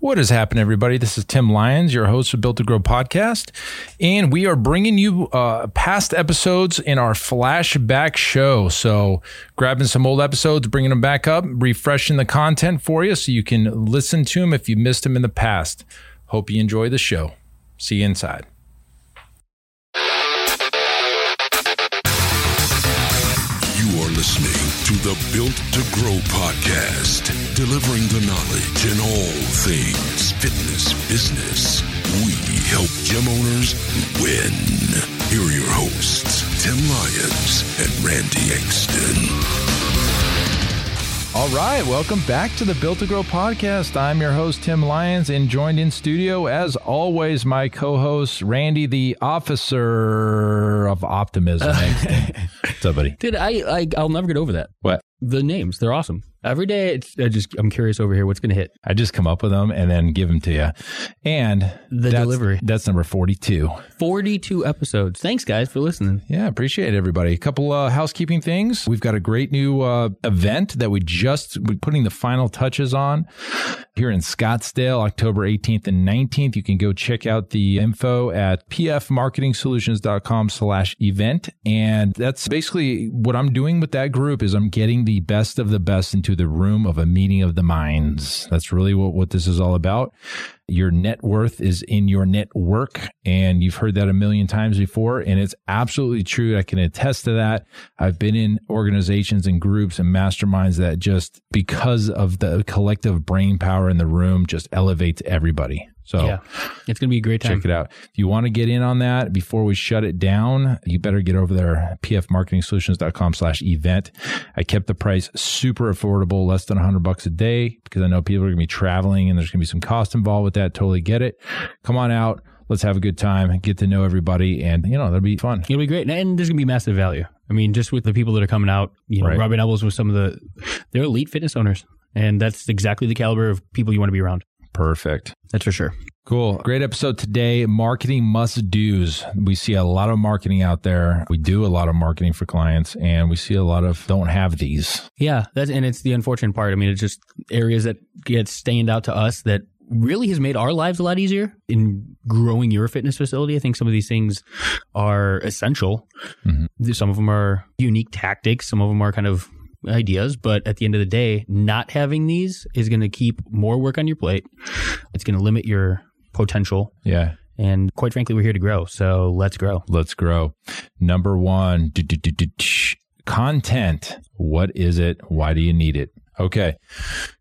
What has happened, everybody? This is Tim Lyons, your host of Built to Grow podcast, and we are bringing you uh, past episodes in our flashback show. So, grabbing some old episodes, bringing them back up, refreshing the content for you so you can listen to them if you missed them in the past. Hope you enjoy the show. See you inside. You are listening to the Built to Grow podcast, delivering the knowledge in all things fitness business. We help gym owners win. Here are your hosts, Tim Lyons and Randy Exton. All right, welcome back to the Built to Grow podcast. I'm your host, Tim Lyons, and joined in studio, as always, my co host, Randy, the officer of optimism. What's up, buddy? Dude, I, I I'll never get over that. What? The names, they're awesome. Every day, it's I just I'm curious over here what's going to hit. I just come up with them and then give them to you. And The that's- delivery. That's number 42. 42 episodes. Thanks guys for listening. Yeah, appreciate it, everybody. A couple uh, housekeeping things. We've got a great new uh, event that we just we're putting the final touches on here in Scottsdale, October 18th and 19th. You can go check out the info at pfmarketingsolutions.com slash event. And that's basically what I'm doing with that group is I'm getting the best of the best into the room of a meeting of the minds. That's really what, what this is all about. Your net worth is in your network. And you've heard that a million times before. And it's absolutely true. I can attest to that. I've been in organizations and groups and masterminds that just because of the collective brain power in the room just elevates everybody. So Yeah. It's going to be a great time. check it out. If you want to get in on that before we shut it down, you better get over there, pfmarketingsolutions.com slash event. I kept the price super affordable, less than 100 bucks a day, because I know people are going to be traveling and there's going to be some cost involved with that. Totally get it. Come on out. Let's have a good time, get to know everybody, and, you know, that'll be fun. It'll be great. And there's going to be massive value. I mean, just with the people that are coming out, you know, Right. rubbing elbows with some of the, they're elite fitness owners. And that's exactly the caliber of people you want to be around. Perfect. That's for sure. Cool. Great episode today. Marketing must do's. We see a lot of marketing out there. We do a lot of marketing for clients and we see a lot of don't have these. Yeah, that's and it's the unfortunate part. I mean, it's just areas that get stand out to us that really has made our lives a lot easier in growing your fitness facility. I think some of these things are essential. Mhm. Some of them are unique tactics. Some of them are kind of ideas. But at the end of the day, not having these is going to keep more work on your plate. It's going to limit your potential. Yeah. And quite frankly, we're here to grow. So let's grow. Let's grow. Number one, content. What is it? Why do you need it? Okay.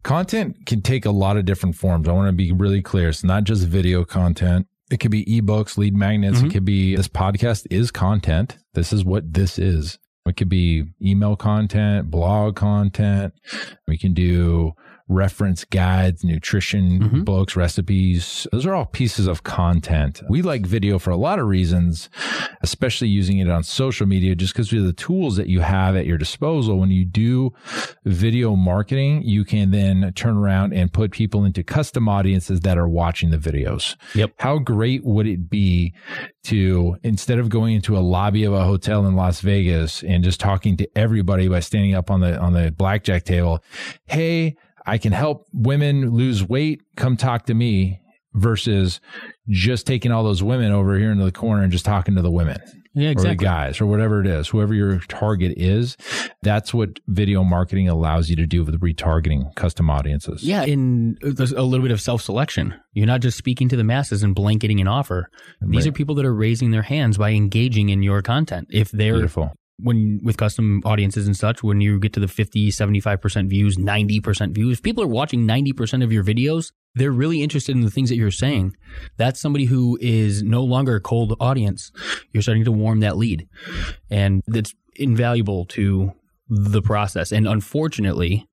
Content can take a lot of different forms. I want to be really clear. It's not just video content. It could be ebooks, lead magnets. It mm-hmm. could be this podcast is content. This is what this is. It could be email content, blog content. We can do reference guides, nutrition mm-hmm. books, recipes. Those are all pieces of content. We like video for a lot of reasons, especially using it on social media, just because of the tools that you have at your disposal. When you do video marketing, you can then turn around and put people into custom audiences that are watching the videos. Yep. How great would it be to, instead of going into a lobby of a hotel in Las Vegas and just talking to everybody by standing up on the, on the blackjack table, Hey, I can help women lose weight. Come talk to me versus just taking all those women over here into the corner and just talking to the women Yeah, or the guys or whatever it is, whoever your target is. That's what video marketing allows you to do with retargeting custom audiences. Yeah, in uh, a little bit of self selection. You're not just speaking to the masses and blanketing an offer. These Right. are people that are raising their hands by engaging in your content. If they're Beautiful. When with custom audiences and such, when you get to the 50, 75% views, 90% views, people are watching 90% of your videos, they're really interested in the things that you're saying. That's somebody who is no longer a cold audience. You're starting to warm that lead. And that's invaluable to the process. And unfortunately,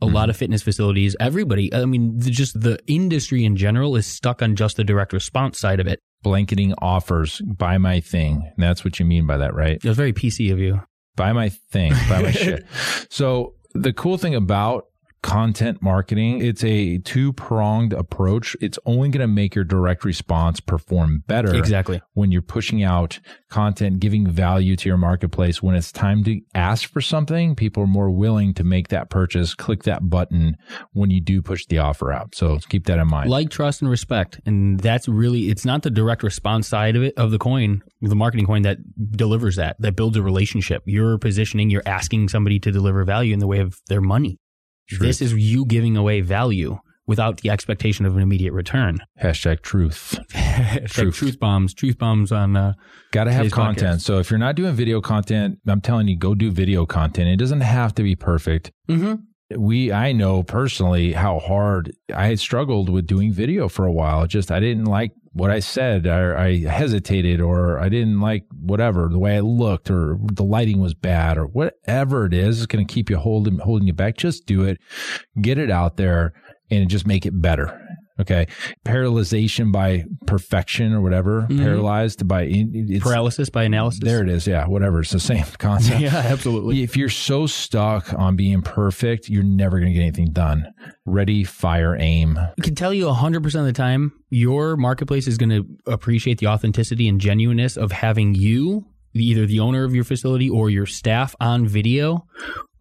a lot mm-hmm. of fitness facilities, everybody, I mean, the- just the industry in general is stuck on just the direct response side of it. Blanketing offers, buy my thing. And that's what you mean by that, right? It was very PC of you. buy my thing, buy my shit. So The cool thing about content marketing, it's a two pronged approach. It's only going to make your direct response perform better. Exactly. When you're pushing out content, giving value to your marketplace. When it's time to ask for something, people are more willing to make that purchase, click that button when you do push the offer out. So keep that in mind. Like, trust, and respect. And that's really, it's not the direct response side of it, of the coin, the marketing coin that delivers that, that builds a relationship. You're positioning, you're asking somebody to deliver value in the way of their money. This is you giving away value without the expectation of an immediate return. Hashtag truth. truth. truth bombs, truth bombs on. Uh, Got to have content. podcast. So if you're not doing video content, I'm telling you, go do video content. It doesn't have to be perfect. mhm. we I know personally how hard I had struggled with doing video for a while. Just I didn't like what I said, or I hesitated, or I didn't like whatever the way I looked, or the lighting was bad, or whatever it is. It's going to keep you holding holding you back. Just do it, get it out there, and just make it better. Okay, paralyzation by perfection or whatever, Mhm. paralyzed by Paralysis by analysis. There it is. Yeah, whatever. It's the same concept. Yeah, absolutely. If you're so stuck on being perfect, you're never going to get anything done. Ready, fire, aim. I can tell you 100% of the time, your marketplace is going to appreciate the authenticity and genuineness of having you, either the owner of your facility or your staff on video,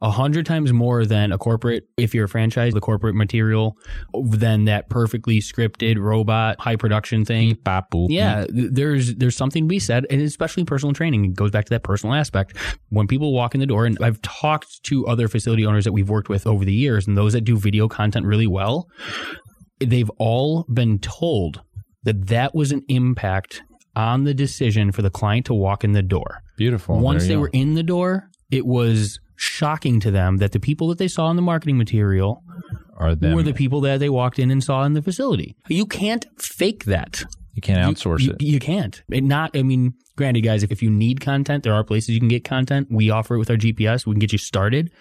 a hundred times more than a corporate, if you're a franchise, the corporate material, than that perfectly scripted robot high production thing. Boop, Yeah, there's there's something to be said, and especially personal training. It goes back to that personal aspect. When people walk in the door, and I've talked to other facility owners that we've worked with over the years, and those that do video content really well, they've all been told that that was an impact on the decision for the client to walk in the door. Beautiful. Once they were in the door, it was shocking to them that the people that they saw in the marketing material are them. were the people that they walked in and saw in the facility. You can't fake that. you can't You- outsource you, it. You can't. It not. I mean, granted, guys, if, if you need content, there are places you can get content. We offer it with our GPS. We can get you started,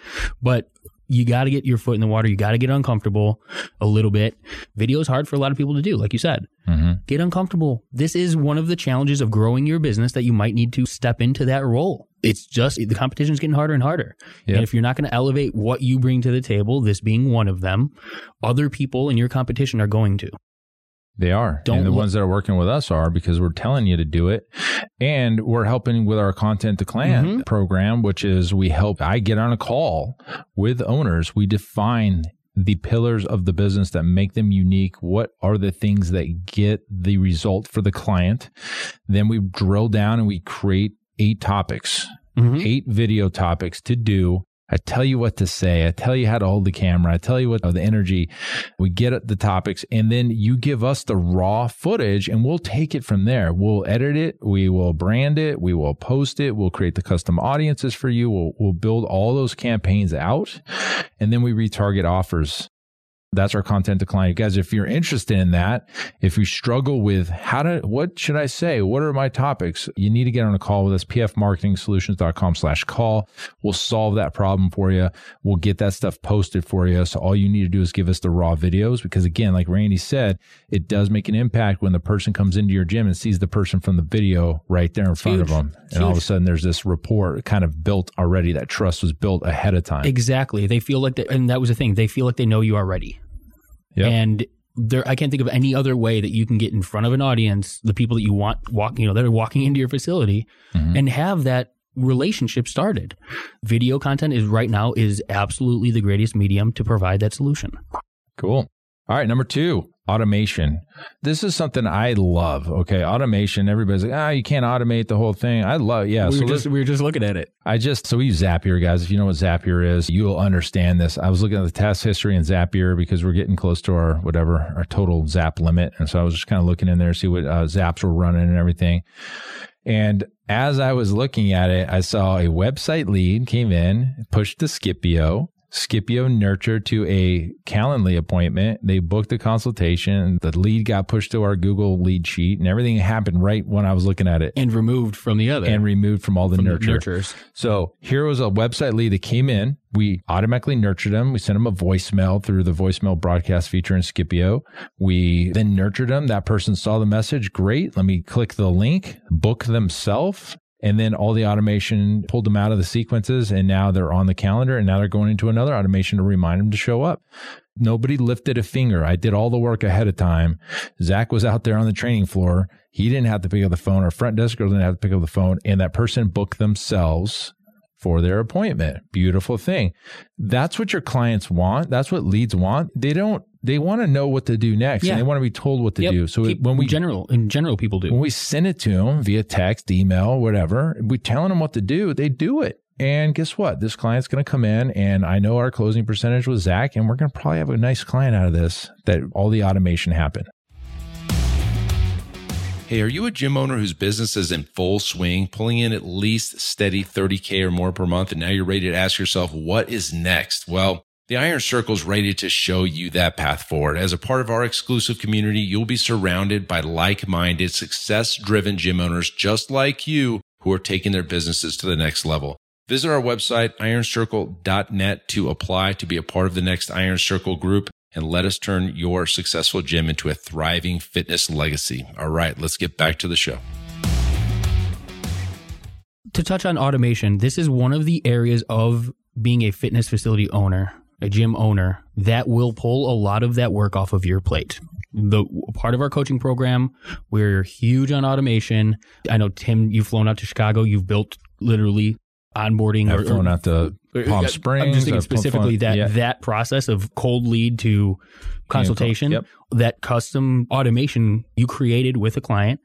but you got to get your foot in the water. You got to get uncomfortable a little bit. Video is hard for a lot of people to do, like you said. hmm Get uncomfortable. This is one of the challenges of growing your business that you might need to step into that role. It's just the competition is getting harder and harder. Yep. And if you're not going to elevate what you bring to the table, this being one of them, other people in your competition are going to. They are. Don't and the look- ones that are working with us are because we're telling you to do it. And we're helping with our content to clan Mhm. program, which is we help, I get on a call with owners. We define the pillars of the business that make them unique. What are the things that get the result for the client? Then we drill down and we create eight topics eight video topics to do. I tell you what to say. I tell you how to hold the camera. I tell you what the energy. We get at the topics and then you give us the raw footage and we'll take it from there. We'll edit it. We will brand it. We will post it. We'll create the custom audiences for you. We'll, we'll build all those campaigns out and then we retarget offers that's our content decline. You guys, if you're interested in that, if you struggle with how to, what should I say? What are my topics? You need to get on a call with us, pfmarketingsolutions.com slash call. We'll solve that problem for you. We'll get that stuff posted for you. So all you need to do is give us the raw videos because again, like Randy said, it does make an impact when the person comes into your gym and sees the person from the video right there in front of them. It's And all of a sudden there's this rapport kind of built already. That trust was built ahead of time. Exactly. They feel like, they, and that was the thing. They feel like they know you already. Yep. And there, I can't think of any other way that you can get in front of an audience, the people that you want walk, you know, that are walking into your facility, Mhm. and have that relationship started. Video content is right now is absolutely the greatest medium to provide that solution. Cool. All right, number two, automation. This is something I love. Okay, automation. Everybody's like, ah, you can't automate the whole thing. I love, yeah. we, so were just, we were just looking at it. I just so we use Zapier, guys. If you know what Zapier is, you'll understand this. I was looking at the task history in Zapier because we're getting close to our whatever our total Zap limit, and so I was just kind of looking in there, see what uh, Zaps were running and everything. And as I was looking at it, I saw a website lead came in, pushed to Scipio. Scipio nurtured to a Calendly appointment. They booked a consultation. The lead got pushed to our Google lead sheet, and everything happened right when I was looking at it And removed from the other. and removed from all the from the nurtures. So here was a website lead that came in. We automatically nurtured them. We sent them a voicemail through the voicemail broadcast feature in Scipio. We then nurtured them. That person saw the message. Great. Let me click the link, book themselves. And then all the automation pulled them out of the sequences and now they're on the calendar and now they're going into another automation to remind them to show up. Nobody lifted a finger. I did all the work ahead of time. Zach was out there on the training floor. He didn't have to pick up the phone. Our front desk girl didn't have to pick up the phone. And that person booked themselves for their appointment. Beautiful thing. That's what your clients want. That's what leads want. They don't, they want to know what to do next Yeah. and they want to be told what to Yep. do. So Keep- when we, general in general people do. when we send it to them via text, email, whatever, we're telling them what to do, they do it. And guess what? This client's going to come in, and I know our closing percentage was Zach, and we're going to probably have a nice client out of this. That all the automation happened. Hey, are you a gym owner whose business is in full swing, pulling in at least steady 30K or more per month, and now you're ready to ask yourself, what is next? Well, the Iron Circle is ready to show you that path forward. As a part of our exclusive community, you'll be surrounded by like minded, success driven gym owners just like you who are taking their businesses to the next level. Visit our website, ironcircle.net, to apply to be a part of the next Iron Circle group and let us turn your successful gym into a thriving fitness legacy. All right, let's get back to the show. to touch on automation, this is one of the areas of being a fitness facility owner, a gym owner, that will pull a lot of that work off of your plate. The part of our coaching program, we're huge on automation. I know Tim, you've flown out to Chicago. You've built literally onboarding I've or, flown out to Palm I'm just thinking specifically that yeah. that process of cold lead to consultation, Yep. that custom automation you created with a client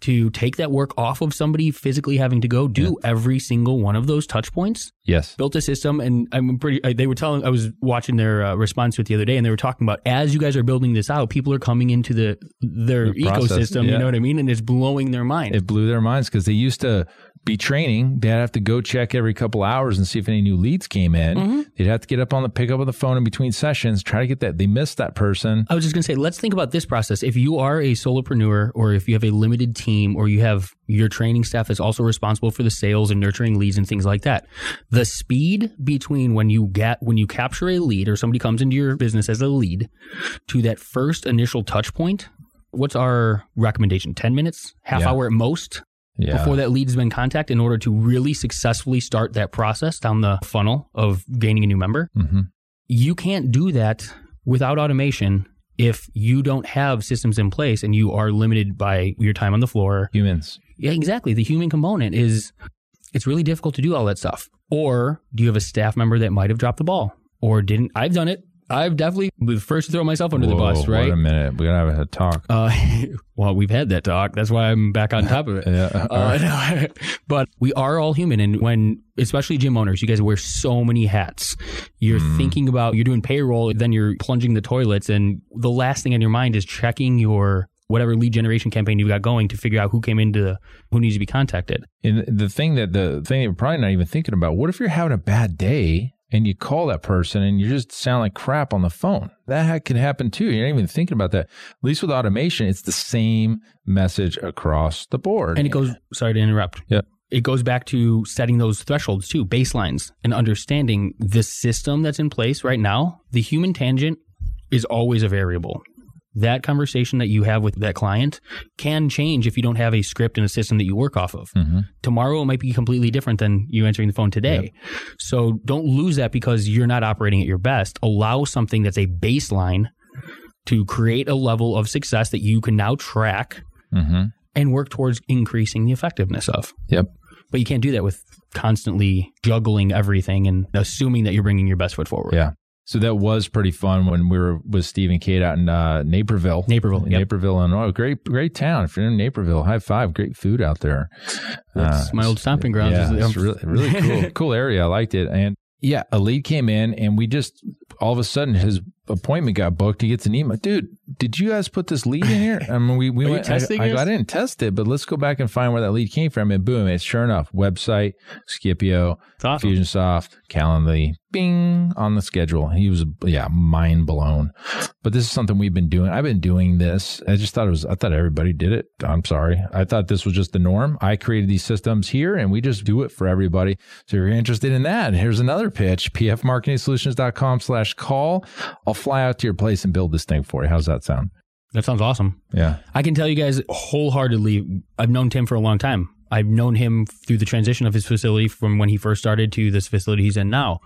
to take that work off of somebody physically having to go do every single one of those touch points. Yes. Built a system, and I'm pretty. uh, They were telling. I was watching their uh, response to it the other day, and they were talking about as you guys are building this out, people are coming into the their The ecosystem. You know what I mean? And it's blowing their mind. It blew their minds because they used to be training. They'd have to go check every couple hours and see if any new leads came in. Mm-hmm. They'd have to get up on the pick up of the phone in between sessions, try to get that. They missed that person. I was just going to say, let's think about this process. If you are a solopreneur or if you have a limited team or you have your training staff that's also responsible for the sales and nurturing leads and things like that, the speed between when you get, when you capture a lead or somebody comes into your business as a lead to that first initial touch point, what's our recommendation? 10 minutes, half Yeah. hour at most Yeah. before that lead has been contacted in order to really successfully start that process down the funnel of gaining a new member hmm you can't do that without automation if you don't have systems in place and you are limited by your time on the floor. Humans. Yeah, exactly. The human component is it's really difficult to do all that stuff. Or do you have a staff member that might have dropped the ball or didn't? I've done it. I've definitely the first to throw myself under the Whoa, bus, Wait right? a minute. We're going to have a talk. Uh, well, we've had that talk. That's why I'm back on top of it. Yeah. Uh, no, but we are all human. And when, especially gym owners, you guys wear so many hats. You're Mm. thinking about, you're doing payroll, then you're plunging the toilets. And the last thing on your mind is checking your whatever lead generation campaign you've got going to figure out who came into, who needs to be contacted. And the thing that the thing that you're probably not even thinking about, what if you're having a bad day and you call that person and you just sound like crap on the phone? That ha- can happen too. You're not even thinking about that. At least with automation, it's the same message across the board. And it goes, sorry to interrupt. Yep. It goes back to setting those thresholds too, baselines, and understanding the system that's in place right now. The human tangent is always a variable. That conversation that you have with that client can change if you don't have a script and a system that you work off of. Mhm. Tomorrow it might be completely different than you answering the phone today. So don't lose that because you're not operating at your best. Allow something that's a baseline to create a level of success that you can now track Mhm. and work towards increasing the effectiveness of. Yep. But you can't do that with constantly juggling everything and assuming that you're bringing your best foot forward. Yeah. So that was pretty fun when we were with Steve and Kate out in uh, Naperville. Naperville, yep. Naperville, Illinois. Great, great town. If you're in Naperville, high five. Great food out there. That's Uh, my old stomping grounds. Yeah, it's really, really cool. cool area. I liked it. And yeah, a lead came in and we just, all of a sudden his appointment got booked. He gets an email. Dude, did you guys put this lead in here? I mean, we, we went, I, I? I didn't test it, but let's go back and find where that lead came from. And boom, it's sure enough, website, Scipio, awesome. Fusionsoft, Calendly, bing on the schedule. He was, yeah, mind blown. But this is something we've been doing. I've been doing this. I just thought it was, I thought everybody did it. I'm sorry. I thought this was just the norm. I created these systems here and we just do it for everybody. So if you're interested in that, here's another pitch, pfmarketingsolutions.com slash call. I'll fly out to your place and build this thing for you. How's that sound? That sounds awesome. Yeah. I can tell you guys wholeheartedly, I've known Tim for a long time. I've known him through the transition of his facility from when he first started to this facility he's in now.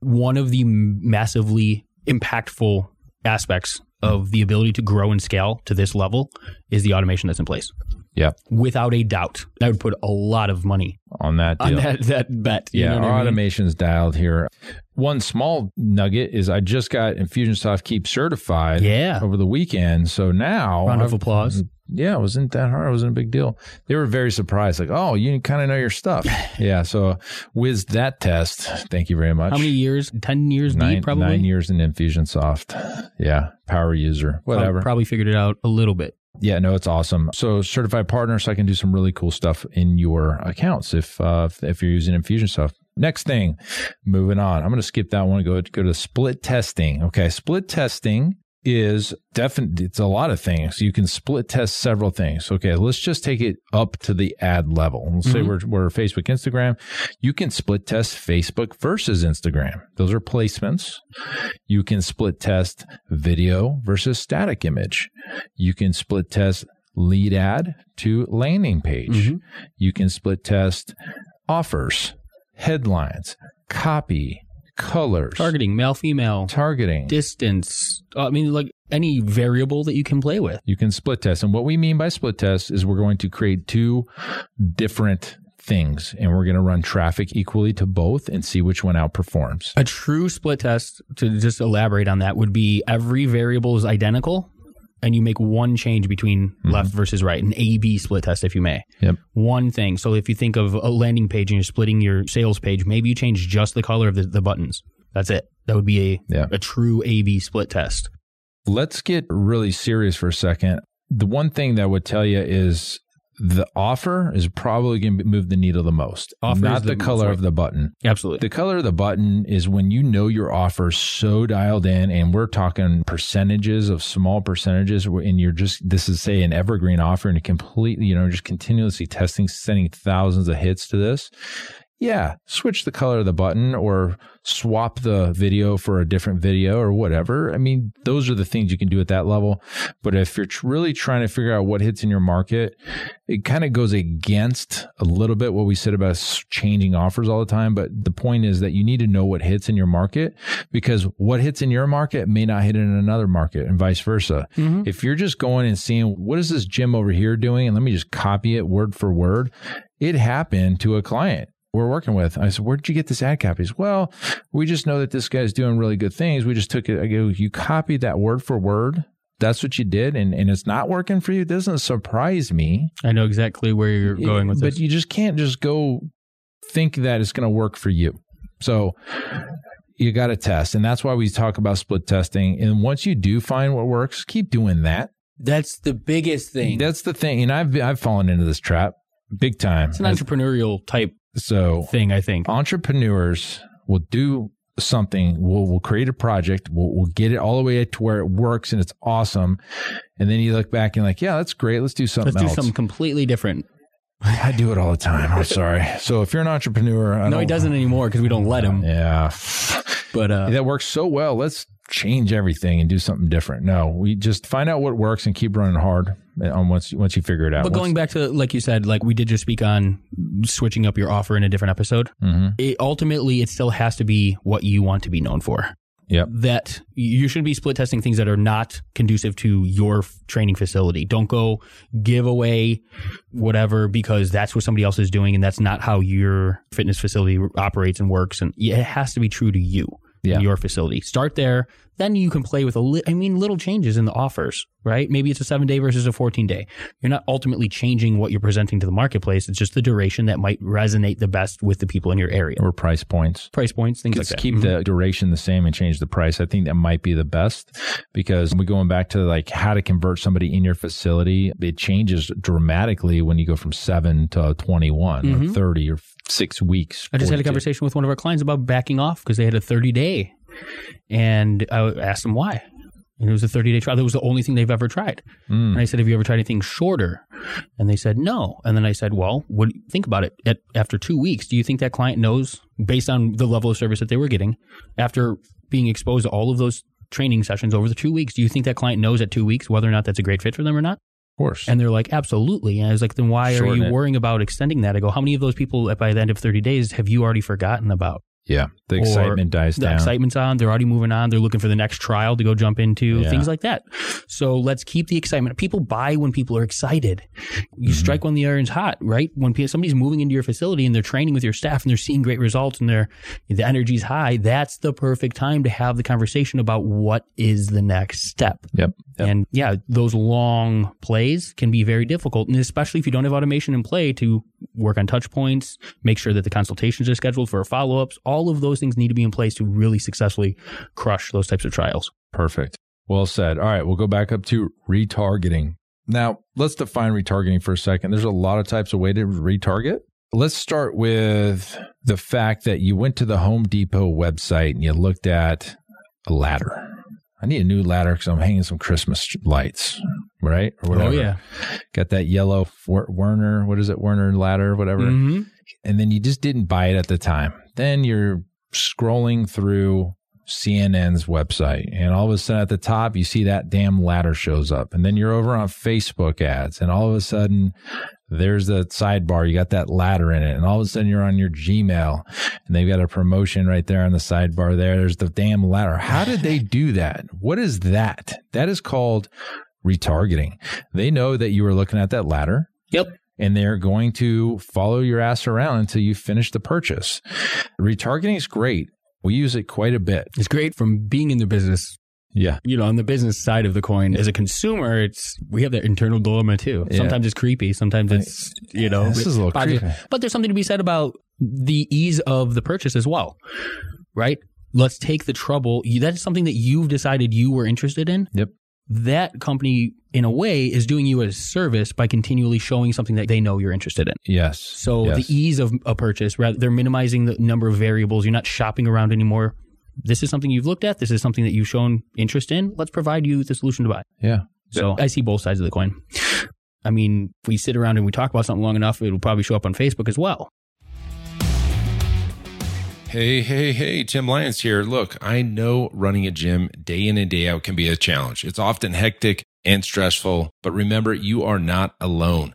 One of the massively impactful aspects of the ability to grow and scale to this level is the automation that's in place. Yeah. Without a doubt. I would put a lot of money On that deal. on that, that bet. You yeah, know our I mean? automation's dialed here. One small nugget is I just got Infusionsoft Keap certified Yeah. over the weekend. So now Round of I've- applause. Yeah, it wasn't that hard. It wasn't a big deal. They were very surprised, like, oh, you kind of know your stuff. yeah. So with that test, thank you very much. How many years? 10 years nine, deep, probably? nine years in Infusionsoft. Yeah. Power user. Whatever. Probably figured it out a little bit. Yeah, no, it's awesome. So certified partner, so I can do some really cool stuff in your accounts if uh, if, you're using Infusionsoft. Next thing, moving on. I'm going to skip that one. Go go to split testing. Okay, split testing is definitely it's a lot of things. You can split test several things. Okay, let's just take it up to the ad level. Let's say mm-hmm. we're, we're Facebook, Instagram. You can split test Facebook versus Instagram. Those are placements. You can split test video versus static image. You can split test lead ad to landing page. Mm-hmm. You can split test offers, headlines, copy, colors, Targeting, male, female, targeting. distance. I mean, like any variable that you can play with. You can split test. And what we mean by split test is we're going to create two different things and we're going to run traffic equally to both and see which one outperforms. A true split test, to just elaborate on that, would be every variable is identical and you make one change between mm-hmm. left versus right, an A B split test, if you may. Yep. One thing. So if you think of a landing page and you're splitting your sales page, maybe you change just the color of the, the buttons. That's it. That would be a, Yeah. a true A B split test. Let's get really serious for a second. The one thing that I would tell you is the offer is probably going to move the needle the most, Offer not is the, the- color of the button. Absolutely. The color of the button is when you know your offer so dialed in, and we're talking percentages of small percentages, and you're just this is say an evergreen offer, and you completely, you know, just continuously testing, sending thousands of hits to this. Yeah, switch the color of the button or swap the video for a different video or whatever. I mean, those are the things you can do at that level. But if you're really trying to figure out what hits in your market, it kind of goes against a little bit what we said about changing offers all the time. But the point is that you need to know what hits in your market because what hits in your market may not hit in another market and vice versa. Mm-hmm. If you're just going and seeing what is this gym over here doing and let me just copy it word for word, it happened to a client we're working with. I said, Where did you get this ad copies? Well, we just know that this guy's doing really good things. We just took it. I go, You copied that word for word. That's what you did, and, and it's not working for you. It doesn't surprise me. I know exactly where you're going with but this. you just can't just go think that it's going to work for you. So you got to test. And that's why we talk about split testing. And once you do find what works, keep doing that. That's the biggest thing. That's the thing. And I've, I've fallen into this trap big time. it's an entrepreneurial type So thing, I think. entrepreneurs will do something we'll, we'll create a project we'll, we'll get it all the way to where it works and it's awesome. And then you look back and like yeah that's great. Let's do something Let's do else. something completely different. i do it all the time. I'm sorry. So if you're an entrepreneur I No, he doesn't anymore because we don't let him. yeah. But uh, that works so well. Let's change everything and do something different. No we just find out what works and keep running hard on once once you figure it out but Once- going back to like you said, like we did just speak on switching up your offer in a different episode. Mhm. It ultimately it still has to be what you want to be known for. Yep. That you shouldn't be split testing things that are not conducive to your f- training facility. Don't go give away whatever because that's what somebody else is doing and that's not how your fitness facility operates and works. And it has to be true to you. Yeah. in your facility. Start there. Then you can play with a li- I mean, little changes in the offers, right? Maybe it's a seven day versus a 14 day. You're not ultimately changing what you're presenting to the marketplace. It's just the duration that might resonate the best with the people in your area. or price points Price points, things like that. keep Mhm. the duration the same and change the price. I think that might be the best because we're going back to like how to convert somebody in your facility. It changes dramatically when you go from seven to 21 or 30 or six weeks. I just had a 42. conversation with one of our clients about backing off because they had a 30 day. And I asked them why. And it was a 30 day trial. That was the only thing they've ever tried. Mm. And I said, Have you ever tried anything shorter? And they said, No. And then I said, Well, what think about it. At, after two weeks, do you think that client knows, based on the level of service that they were getting, after being exposed to all of those training sessions over the two weeks, do you think that client knows at two weeks whether or not that's a great fit for them or not? Of course. And they're like, absolutely. And I was like, then why are you it. worrying about extending that? I go, how many of those people by the end of 30 days have you already forgotten about? yeah. The excitement dies The down. excitement's on. They're already moving on. They're looking for the next trial to go jump into, Yeah. things like that. So let's keep the excitement. People buy when people are excited. You Mm-hmm. strike when the iron's hot, right? When somebody's moving into your facility and they're training with your staff and they're seeing great results and they're, the energy's high, that's the perfect time to have the conversation about what is the next step. Yep. Yep. And yeah, those long plays can be very difficult. And especially if you don't have automation in play to work on touch points, make sure that the consultations are scheduled for follow ups. All of those things need to be in place to really successfully crush those types of trials. Perfect. Well said. All right, we'll go back up to retargeting. Now, let's define retargeting for a second. There's a lot of types of way to retarget. Let's start with the fact that you went to the Home Depot website and you looked at a ladder. I need a new ladder because I'm hanging some Christmas lights, right? Or whatever. Got that yellow Wer- Werner, what is it, Werner ladder, whatever hmm and then you just didn't buy it at the time. Then you're scrolling through CNN's website, and all of a sudden at the top, you see that damn ladder shows up. And then you're over on Facebook ads, and all of a sudden, there's the sidebar. You got that ladder in it. And all of a sudden, you're on your Gmail, and they've got a promotion right there on the sidebar there. There's the damn ladder. How did they do that? What is that? That is called retargeting. They know that you were looking at that ladder Yep. and they're going to follow your ass around until you finish the purchase. Retargeting is great. We use it quite a bit. It's great from being in the business. Yeah. You know, on the business side of the coin, as a consumer, it's we have that internal dilemma too. Yeah. Sometimes it's creepy. Sometimes it's you know, This is a little positive. creepy. But there's something to be said about the ease of the purchase as well, right? Let's take the trouble. That's something that you've decided you were interested in. Yep. That company, in a way, is doing you a service by continually showing something that they know you're interested in. Yes. So Yes. the ease of a purchase, rather, they're minimizing the number of variables. You're not shopping around anymore. This is something you've looked at. This is something that you've shown interest in. Let's provide you the solution to buy. Yeah. So I see both sides of the coin. I mean, if we sit around and we talk about something long enough, it'll probably show up on Facebook as well. Hey, hey, hey, Tim Lyons here. Look, I know running a gym day in and day out can be a challenge. It's often hectic and stressful, but remember, you are not alone.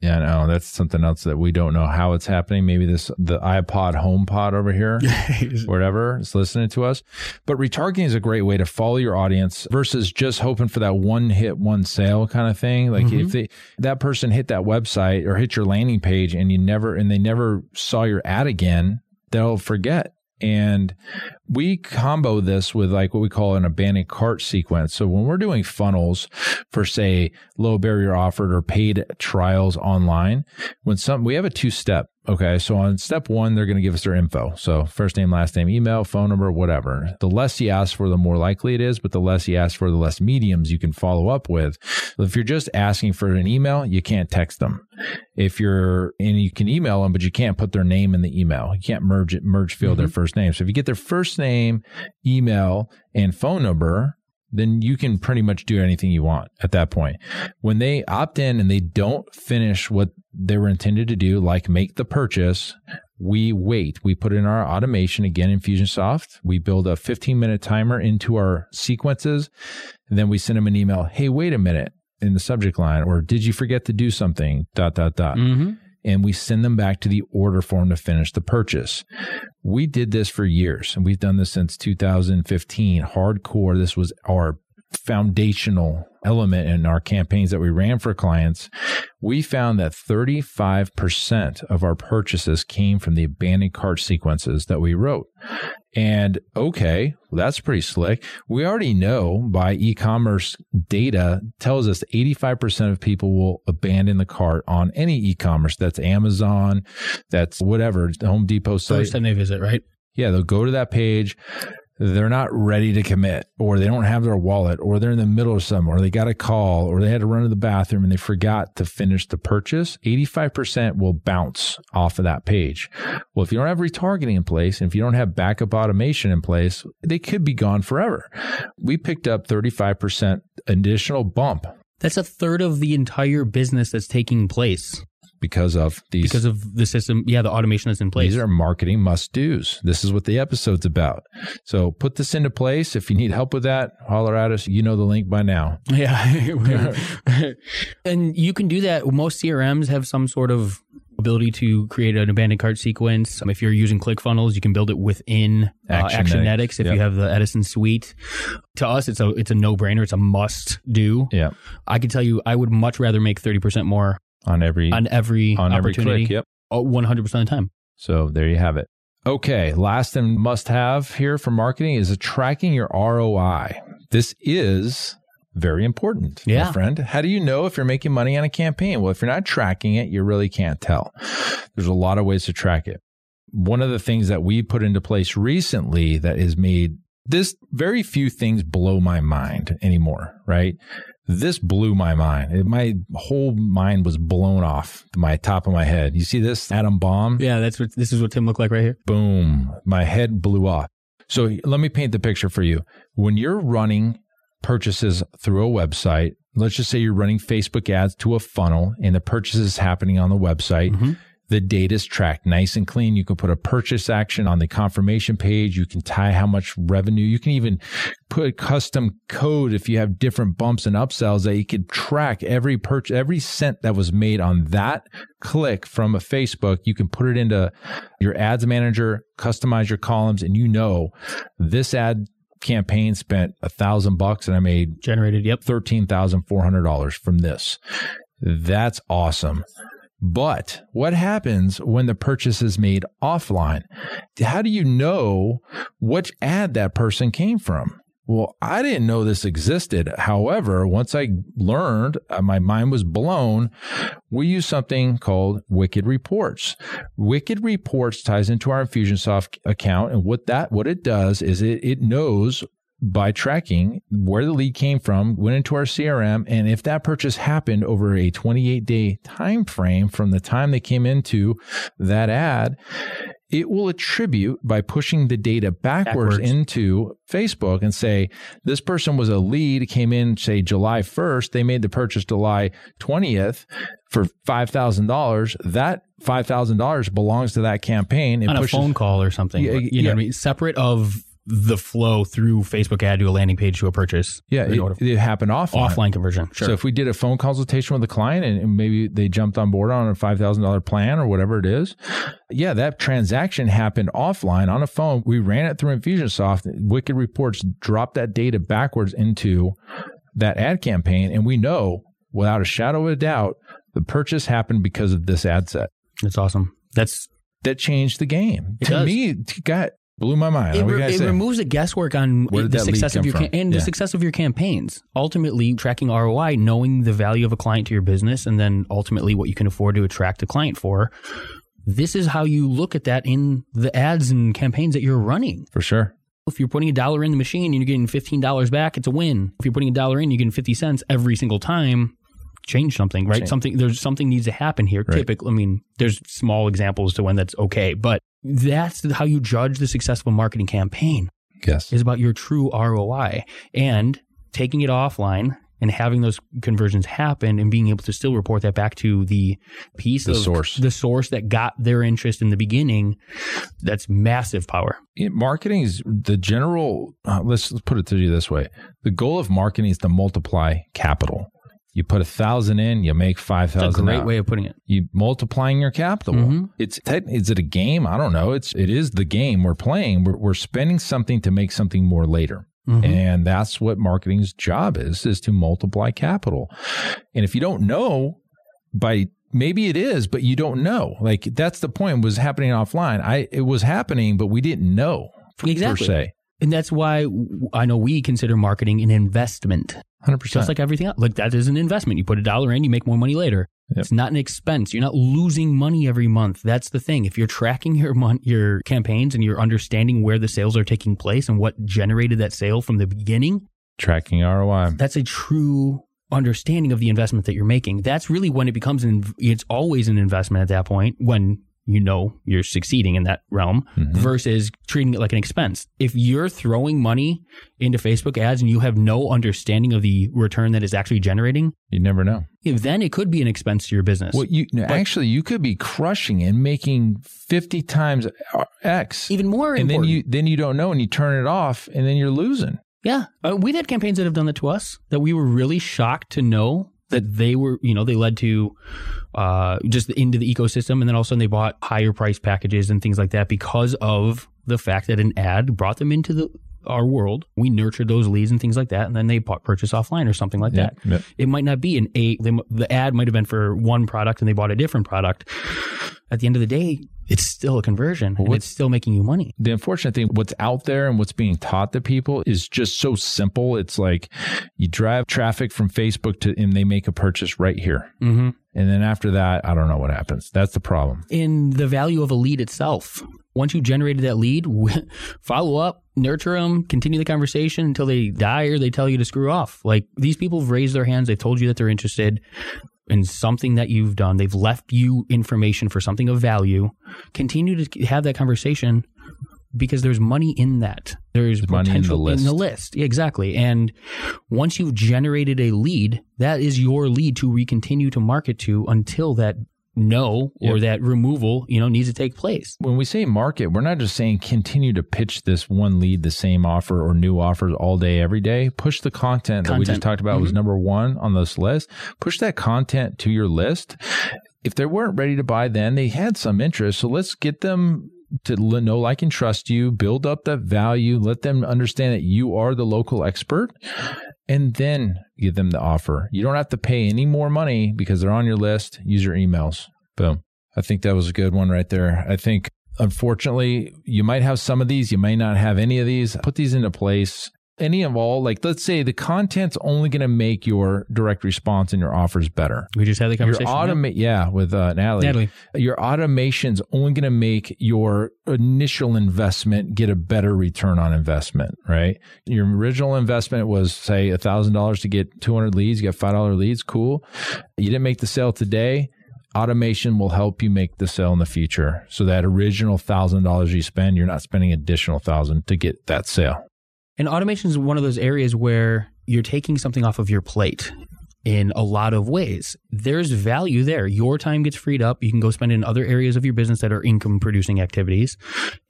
Yeah, no, that's something else that we don't know how it's happening. Maybe this the iPod HomePod over here, whatever is listening to us. But retargeting is a great way to follow your audience versus just hoping for that one hit, one sale kind of thing. Like if mm-hmm. they, that person hit that website or hit your landing page and you never and they never saw your ad again, they'll forget. And we combo this with like what we call an abandoned cart sequence. So when we're doing funnels for say low barrier offered or paid trials online, when some we have a two step. Okay. So on step one, they're going to give us their info. So first name, last name, email, phone number, whatever. The less you ask for, the more likely it is, but the less you ask for, the less mediums you can follow up with. If you're just asking for an email, you can't text them. If you're, and you can email them, but you can't put their name in the email. You can't merge it, merge field their mm-hmm. first name. So if you get their first name, email, and phone number, then you can pretty much do anything you want at that point. When they opt in and they don't finish what they were intended to do, like make the purchase, we wait. We put in our automation again in Fusionsoft. We build a 15 minute timer into our sequences. And then we send them an email. Hey, wait a minute in the subject line, or did you forget to do something? Dot, dot, dot Mm-hmm. And we send them back to the order form to finish the purchase. We did this for years and we've done this since 2015. Hardcore. This was our foundational element in our campaigns that we ran for clients. We found that 35% of our purchases came from the abandoned cart sequences that we wrote. And okay, well, that's pretty slick. We already know by e-commerce data tells us 85% of people will abandon the cart on any e-commerce. That's Amazon, that's whatever, Home Depot site. First time they visit, right? Yeah, they'll go to that page. They're not ready to commit or they don't have their wallet or they're in the middle of something or they got a call or they had to run to the bathroom and they forgot to finish the purchase, 85% will bounce off of that page. Well, if you don't have retargeting in place and if you don't have backup automation in place, they could be gone forever. We picked up 35% additional bump That's a third of the entire business that's taking place because of these because of the system. Yeah, the automation that's in place. These are marketing must do's. This is what the episode's about. So put this into place. If you need help with that, holler at us. You know the link by now. Yeah. and you can do that. Most CRMs have some sort of ability to create an abandoned cart sequence. Um, if you're using ClickFunnels, you can build it within uh, Actionetics. Actionetics if Yep. you have the Etison suite. To us, it's a it's a no brainer. It's a must do. Yeah. I can tell you, I would much rather make thirty percent more On every on every on every opportunity. click. Yep. Oh, one hundred percent of the time. So there you have it. Okay. Last and must have here for marketing is tracking your ROI. This is very important, my Yeah. friend. How do you know if you're making money on a campaign? Well, if you're not tracking it, you really can't tell. There's a lot of ways to track it. One of the things that we put into place recently that has made this very few things blow my mind anymore, right? This blew my mind. It- my whole mind was blown off my top of my head. You see this atom bomb? Yeah, that's what this is what Tim looked like right here. boom, my head blew off. So let me paint the picture for you. When you're running purchases through a website, let's just say you're running Facebook ads to a funnel and the purchase is happening on the website. Mhm. The data is tracked nice and clean. You can put a purchase action on the confirmation page. You can tie how much revenue. You can even put custom code if you have different bumps and upsells that you could track every purchase, every cent that was made on that click from a Facebook. You can put it into your ads manager, customize your columns, and you know this ad campaign spent a thousand bucks and I made Generated. Yep. thirteen thousand four hundred dollars from this. That's awesome. But what happens when the purchase is made offline? How do you know which ad that person came from? Well, I didn't know this existed. However, once I learned, uh, my mind was blown. We use something called Wicked Reports. Wicked Reports ties into our Infusionsoft account, and what that what it does is it it knows by tracking where the lead came from, went into our CRM, and if that purchase happened over a 28 day time frame from the time they came into that ad, it will attribute by pushing the data backwards, Backwards. into Facebook and say this person was a lead, came in say July 1st, they made the purchase July 20th for $5,000. That $5,000 belongs to that campaign. It on a phone call or something. Yeah, you know yeah. what I mean? Separate of the flow through Facebook ad to a landing page to a purchase. Yeah, it, it happened offline. offline conversion. Sure. So if we did a phone consultation with a client and, and maybe they jumped on board on a five thousand dollar plan or whatever it is, yeah, that transaction happened offline on a phone. We ran it through Infusionsoft. Wicked Reports dropped that data backwards into that ad campaign, and we know without a shadow of a doubt the purchase happened because of this ad set. That's awesome. That's That changed the game. It to does. me, got blew my mind. it, re- it removes the guesswork on the success of your cam- and Yeah. the success of your campaigns. Ultimately, tracking ROI, knowing the value of a client to your business, and then ultimately what you can afford to attract a client for. This is how you look at that in the ads and campaigns that you're running. for sure. If you're putting a dollar in the machine and you're getting fifteen dollars back, it's a win. If you're putting a dollar in, you're getting fifty cents every single time. Change something, right? Change. Something there's something needs to happen here. Right. Typically, I mean, there's small examples to when that's okay, but that's how you judge the success of a marketing campaign Yes. is about your true ROI and taking it offline and having those conversions happen and being able to still report that back to the piece The of source. the source that got their interest in the beginning. That's massive power. it- marketing is the general uh, let's, let's put it to you this way the goal of marketing is to multiply capital you put a thousand in you make five thousand. That's a great out. way of putting it. you multiplying your capital Mhm. it's is it a game i don't know it's it is the game we're playing we're, we're spending something to make something more later Mhm. and that's what marketing's job is is to multiply capital and if you don't know by maybe it is but you don't know like that's the point was happening offline i it was happening but we didn't know Exactly. per se And that's why I know we consider marketing an investment, 100% just like everything else. Like that is an investment. You put a dollar in, you make more money later. It's not an expense. You're not losing money every month. That's the thing. If you're tracking your mon- your campaigns and you're understanding where the sales are taking place and what generated that sale from the beginning, Tracking ROI. that's a true understanding of the investment that you're making. That's really when it becomes an it's always an investment at that point when you know you're succeeding in that realm versus treating it like an expense. If you're throwing money into Facebook ads and you have no understanding of the return that is actually generating, You never know. If then it could be an expense to your business. Well, you no, actually you could be crushing and making fifty times X, Even more and then you then you don't know, and you turn it off, and then you're losing. Yeah. Uh, we've had campaigns that have done that to us that we were really shocked to know that they were, you know, they led to uh, just into the ecosystem. And then all of a sudden they bought higher price packages and things like that because of the fact that an ad brought them into the our world. We nurture those leads and things like that. And then they bought purchase offline or something like that. Yep. It might not be an A. They, the ad might have been for one product and they bought a different product. At the end of the day, it's still a conversion and it's still making you money. the unfortunate thing, what's out there and what's being taught to people is just so simple. It's like you drive traffic from Facebook to, and they make a purchase right here. Mm-hmm. And then after that, I don't know what happens. That's the problem. in the value of a lead itself. Once you generated that lead, follow up, nurture them, continue the conversation until they die or they tell you to screw off. Like these people have raised their hands, they've told you that they're interested in something that you've done, they've left you information for something of value. Continue to have that conversation because there's money in that. There's, There's money in the potential list. in the list. Yeah, exactly. And once you've generated a lead, that is your lead to recontinue to market to until that no or Yep. that removal, you know, needs to take place. When we say market, we're not just saying continue to pitch this one lead, the same offer or new offers all day, every day. Push the content, that we just talked about was mm-hmm. number one on this list. Push that content to your list. If they weren't ready to buy then, they had some interest. So let's get them to know, like, and trust you, build up that value, let them understand that you are the local expert, and then give them the offer. You don't have to pay any more money because they're on your list. Use your emails. Boom. I think that was a good one right there. I think, unfortunately, you might have some of these, you may not have any of these. Put these into place. Any of all, like, let's say the content's only going to make your direct response and your offers better. We just had the conversation. Your conversation. automate, yeah, with uh, Natalie. Natalie. Your automation's only going to make your initial investment get a better return on investment, right? Your original investment was say a thousand dollars to get 200 leads. You got five dollar leads. Cool. You didn't make the sale today. Automation will help you make the sale in the future. So that original thousand dollars you spend, you're not spending additional thousand to get that sale. And automation is one of those areas where you're taking something off of your plate in a lot of ways. There's value there. Your time gets freed up. You can go spend it in other areas of your business that are income producing activities.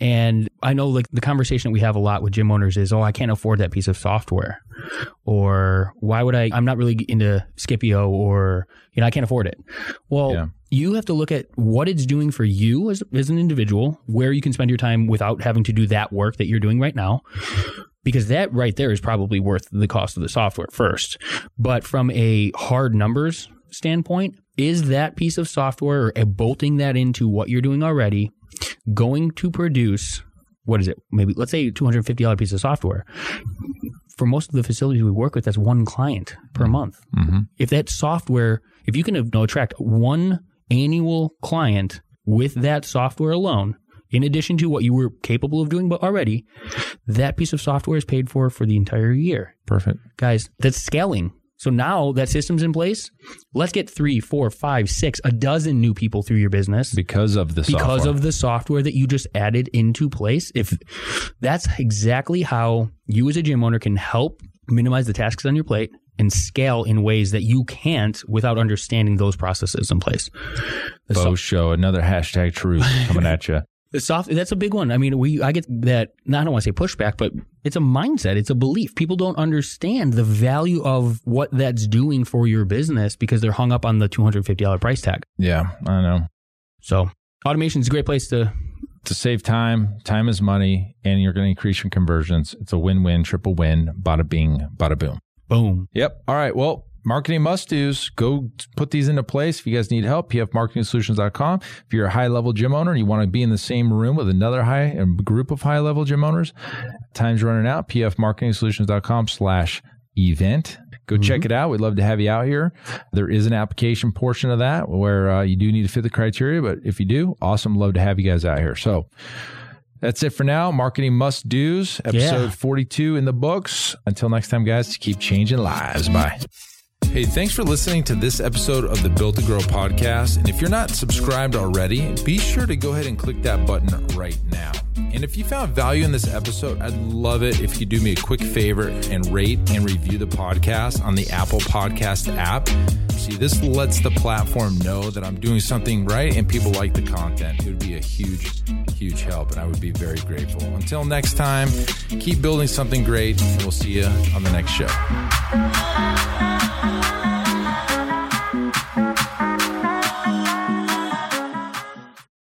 And I know like the conversation that we have a lot with gym owners is, oh, I can't afford that piece of software. Or why would I? I'm not really into Scipio or, you know, I can't afford it. Well, Yeah. you have to look at what it's doing for you as, as an individual, where you can spend your time without having to do that work that you're doing right now because that right there is probably worth the cost of the software first. But from a hard numbers standpoint, is that piece of software or bolting that into what you're doing already going to produce what is it? Maybe let's say $250 piece of software. For most of the facilities we work with, that's one client per month. Mm-hmm. If that software, if you can attract one annual client with that software alone, in addition to what you were capable of doing but already, that piece of software is paid for for the entire year. Perfect. Guys, that's scaling. So now that system's in place, let's get three, four, five, six, a dozen new people through your business Because of the because software. of the software that you just added into place. If that's exactly how you as a gym owner can help minimize the tasks on your plate and scale in ways that you can't without understanding those processes in place. The, Bo so- show, another hashtag truth coming at you. The soft that's a big one. I mean, we I get that I don't want to say pushback, but it's a mindset, it's a belief. People don't understand the value of what that's doing for your business because they're hung up on the $250 price tag. Yeah, I know. So, automation is a great place to to save time. Time is money, and you're going to increase your conversions. It's a win-win, triple win. Bada bing, bada boom. boom. Yep. All right. Well, marketing must do's. Go put these into place. If you guys need help, pfmarketingsolutions.com. If you're a high level gym owner and you want to be in the same room with another high a group of high level gym owners, time's running out. pfmarketingsolutions.com slash event. Go check it out. We'd love to have you out here. There is an application portion of that where uh, you do need to fit the criteria, but if you do, awesome. Love to have you guys out here. So that's it for now. Marketing must do's, episode Yeah. 42 in the books. Until next time, guys, keep changing lives. Bye. Hey, thanks for listening to this episode of the Built to Grow podcast. And if you're not subscribed already, be sure to go ahead and click that button right now. And if you found value in this episode, I'd love it if you do me a quick favor and rate and review the podcast on the Apple Podcast app. See, this lets the platform know that I'm doing something right and people like the content. It would be a huge, huge help, and I would be very grateful. Until next time, keep building something great, and we'll see you on the next show.